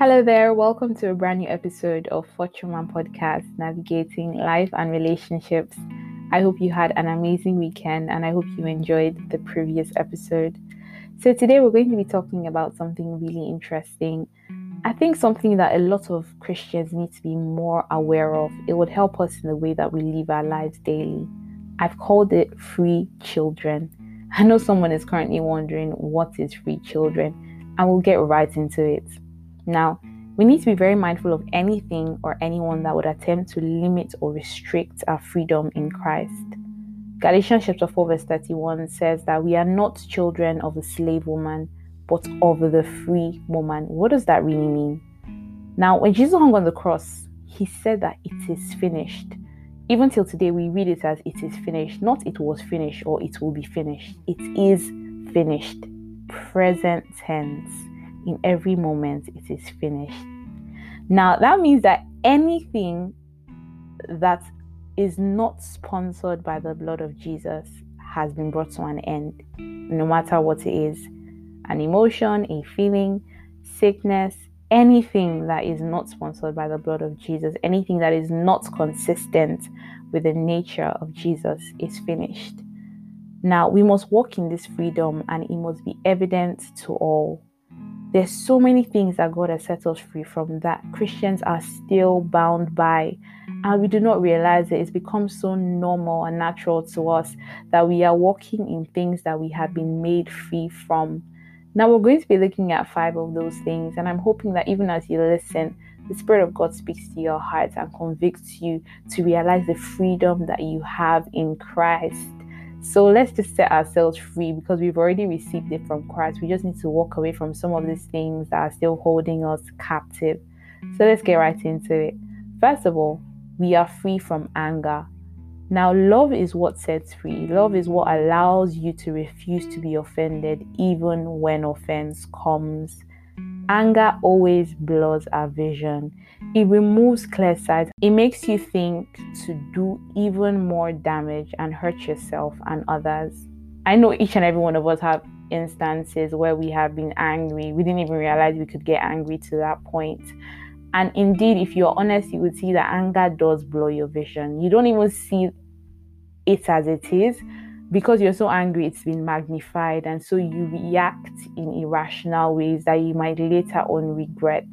Hello there, welcome to a brand new episode of Fortune One Podcast, navigating life and relationships. I hope you had an amazing weekend and I hope you enjoyed the previous episode. So, today we're going to be talking about something really interesting. I think something that a lot of Christians need to be more aware of. It would help us in the way that we live our lives daily. I've called it free children. I know someone is currently wondering what is free children, and we'll get right into it. Now, we need to be very mindful of anything or anyone that would attempt to limit or restrict our freedom in Christ. Galatians chapter 4, verse 31 says that we are not children of a slave woman, but of the free woman. What does that really mean? Now, when Jesus hung on the cross, he said that it is finished. Even till today, we read it as it is finished, not it was finished or it will be finished. It is finished. Present tense in every moment it is finished. Now, that means that anything that is not sponsored by the blood of Jesus has been brought to an end, no matter what it is an emotion, a feeling, sickness, anything that is not sponsored by the blood of Jesus, anything that is not consistent with the nature of Jesus is finished. Now, we must walk in this freedom and it must be evident to all. There's so many things that God has set us free from that Christians are still bound by. And we do not realize it. It's become so normal and natural to us that we are walking in things that we have been made free from. Now, we're going to be looking at five of those things. And I'm hoping that even as you listen, the Spirit of God speaks to your heart and convicts you to realize the freedom that you have in Christ. So let's just set ourselves free because we've already received it from Christ. We just need to walk away from some of these things that are still holding us captive. So let's get right into it. First of all, we are free from anger. Now, love is what sets free. Love is what allows you to refuse to be offended even when offense comes. Anger always blurs our vision. It removes clear sight. It makes you think to do even more damage and hurt yourself and others. I know each and every one of us have instances where we have been angry. We didn't even realize we could get angry to that point. And indeed, if you're honest, you would see that anger does blur your vision. You don't even see it as it is because you're so angry, it's been magnified, and so you react in irrational ways that you might later on regret.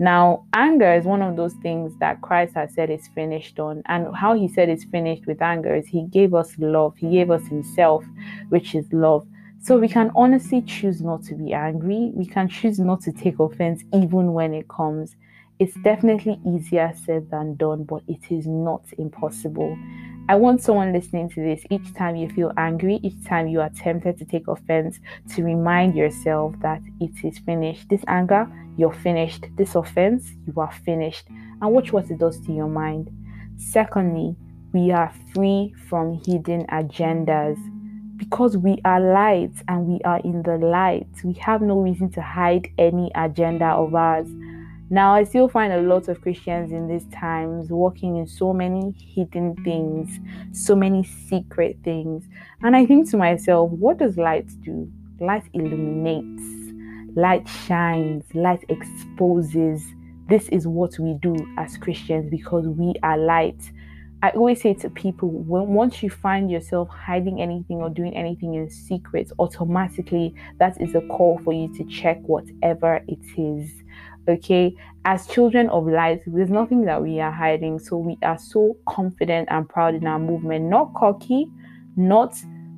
Now, anger is one of those things that Christ has said is finished on. And how he said it's finished with anger is he gave us love, he gave us himself, which is love. So we can honestly choose not to be angry. We can choose not to take offense even when it comes. It's definitely easier said than done, but it is not impossible. I want someone listening to this each time you feel angry, each time you are tempted to take offense, to remind yourself that it is finished. This anger, you're finished. This offense, you are finished. And watch what it does to your mind. Secondly, we are free from hidden agendas because we are light and we are in the light. We have no reason to hide any agenda of ours. Now, I still find a lot of Christians in these times working in so many hidden things, so many secret things. And I think to myself, what does light do? Light illuminates, light shines, light exposes. This is what we do as Christians because we are light. I always say to people, when, once you find yourself hiding anything or doing anything in secret, automatically that is a call for you to check whatever it is okay as children of light there's nothing that we are hiding so we are so confident and proud in our movement not cocky not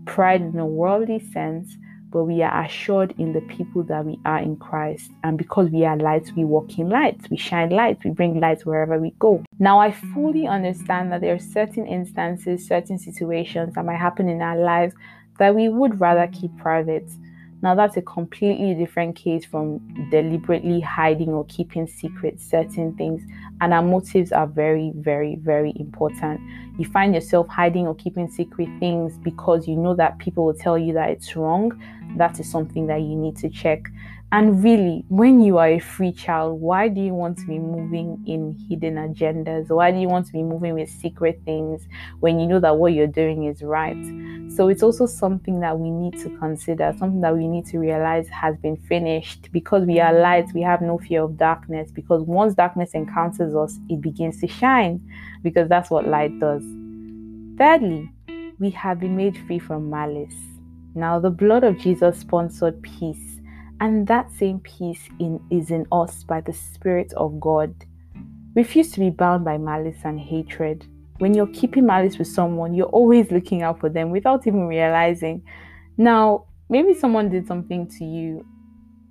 pride in a worldly sense but we are assured in the people that we are in Christ. And because we are light, we walk in light, we shine light, we bring light wherever we go. Now, I fully understand that there are certain instances, certain situations that might happen in our lives that we would rather keep private. Now, that's a completely different case from deliberately hiding or keeping secret certain things. And our motives are very, very, very important. You find yourself hiding or keeping secret things because you know that people will tell you that it's wrong. That is something that you need to check. And really, when you are a free child, why do you want to be moving in hidden agendas? Why do you want to be moving with secret things when you know that what you're doing is right? So it's also something that we need to consider, something that we need to realize has been finished. Because we are light, we have no fear of darkness. Because once darkness encounters us, it begins to shine, because that's what light does. Thirdly, we have been made free from malice. Now, the blood of Jesus sponsored peace, and that same peace in, is in us by the Spirit of God. Refuse to be bound by malice and hatred. When you're keeping malice with someone, you're always looking out for them without even realizing. Now, maybe someone did something to you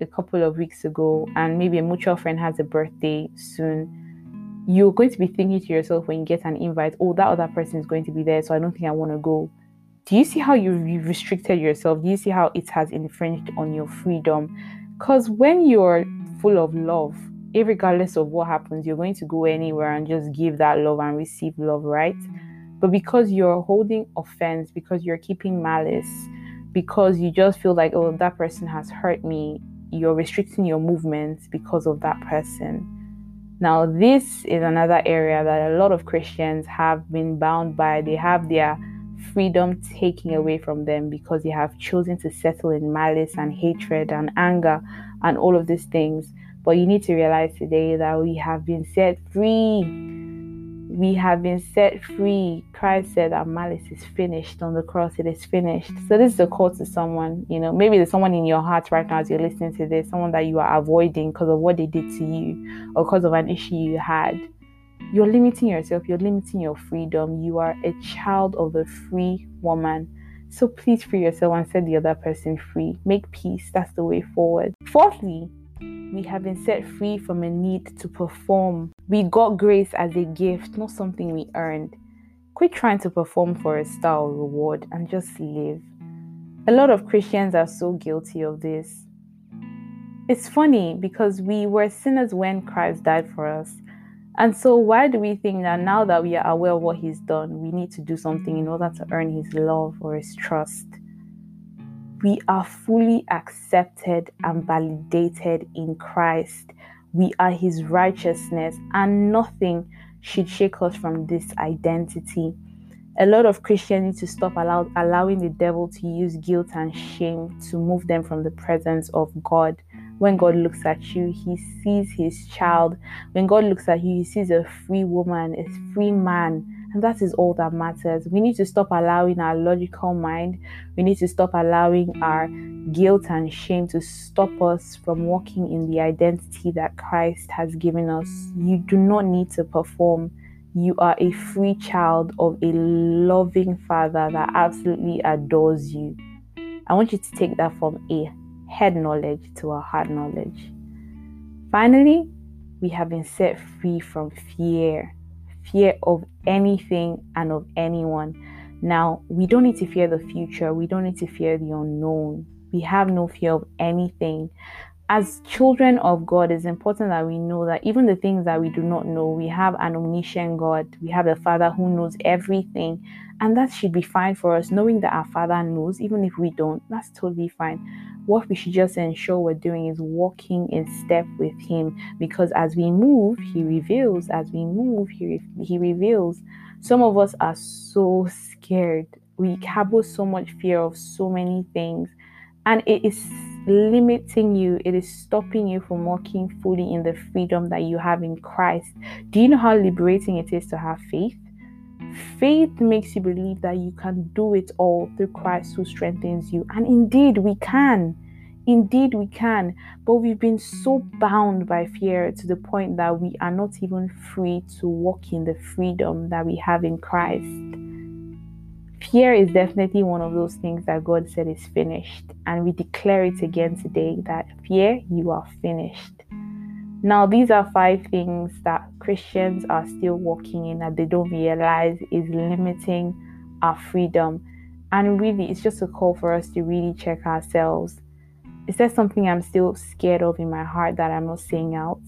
a couple of weeks ago, and maybe a mutual friend has a birthday soon. You're going to be thinking to yourself when you get an invite, oh, that other person is going to be there, so I don't think I want to go do you see how you've restricted yourself? Do you see how it has infringed on your freedom? Because when you're full of love, regardless of what happens, you're going to go anywhere and just give that love and receive love, right? But because you're holding offense, because you're keeping malice, because you just feel like, oh, that person has hurt me, you're restricting your movements because of that person. Now, this is another area that a lot of Christians have been bound by. They have their freedom taken away from them because they have chosen to settle in malice and hatred and anger and all of these things. But you need to realize today that we have been set free. We have been set free. Christ said that malice is finished on the cross. It is finished. So this is a call to someone. You know, maybe there's someone in your heart right now as you're listening to this, someone that you are avoiding because of what they did to you or because of an issue you had you're limiting yourself, you're limiting your freedom. You are a child of the free woman. So please free yourself and set the other person free. Make peace. That's the way forward. Fourthly, we have been set free from a need to perform. We got grace as a gift, not something we earned. Quit trying to perform for a star or reward and just live. A lot of Christians are so guilty of this. It's funny because we were sinners when Christ died for us. And so, why do we think that now that we are aware of what He's done, we need to do something in order to earn His love or His trust? We are fully accepted and validated in Christ. We are His righteousness, and nothing should shake us from this identity. A lot of Christians need to stop allow, allowing the devil to use guilt and shame to move them from the presence of God when God looks at you, He sees His child. When God looks at you, He sees a free woman, a free man. And that is all that matters. We need to stop allowing our logical mind, we need to stop allowing our guilt and shame to stop us from walking in the identity that Christ has given us. You do not need to perform. You are a free child of a loving Father that absolutely adores you. I want you to take that from A head knowledge to our heart knowledge. Finally, we have been set free from fear fear of anything and of anyone. Now, we don't need to fear the future, we don't need to fear the unknown. We have no fear of anything. As children of God, it's important that we know that even the things that we do not know, we have an omniscient God. We have a Father who knows everything. And that should be fine for us, knowing that our Father knows, even if we don't. That's totally fine what we should just ensure we're doing is walking in step with him because as we move he reveals as we move he, he reveals. Some of us are so scared. We harbor so much fear of so many things and it is limiting you. It is stopping you from walking fully in the freedom that you have in christ. Do you know how liberating it is to have faith Faith makes you believe that you can do it all through Christ who strengthens you. And indeed, we can. Indeed, we can. But we've been so bound by fear to the point that we are not even free to walk in the freedom that we have in Christ. Fear is definitely one of those things that God said is finished. And we declare it again today that fear, you are finished. Now, these are five things that Christians are still walking in that they don't realize is limiting our freedom. And really, it's just a call for us to really check ourselves. Is there something I'm still scared of in my heart that I'm not saying out?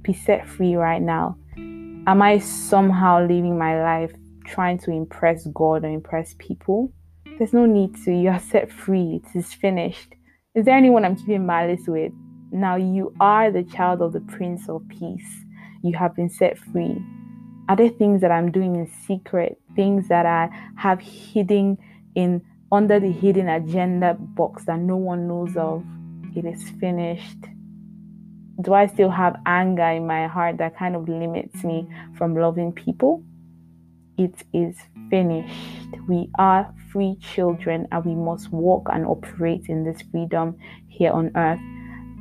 Be set free right now. Am I somehow living my life trying to impress God or impress people? There's no need to. You are set free. It is finished. Is there anyone I'm keeping malice with? Now you are the child of the Prince of Peace. You have been set free. Are there things that I'm doing in secret? Things that I have hidden in under the hidden agenda box that no one knows of? It is finished. Do I still have anger in my heart that kind of limits me from loving people? It is finished. We are free children and we must walk and operate in this freedom here on earth.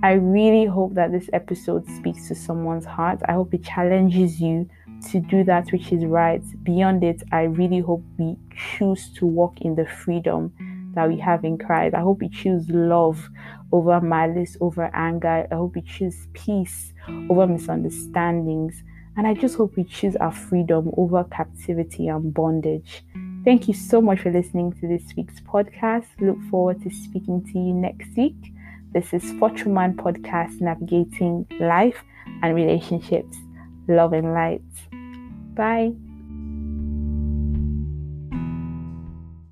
I really hope that this episode speaks to someone's heart. I hope it challenges you to do that which is right. Beyond it, I really hope we choose to walk in the freedom that we have in Christ. I hope we choose love over malice, over anger. I hope we choose peace over misunderstandings. And I just hope we choose our freedom over captivity and bondage. Thank you so much for listening to this week's podcast. Look forward to speaking to you next week. This is Fortune Man Podcast, navigating life and relationships, love and light. Bye.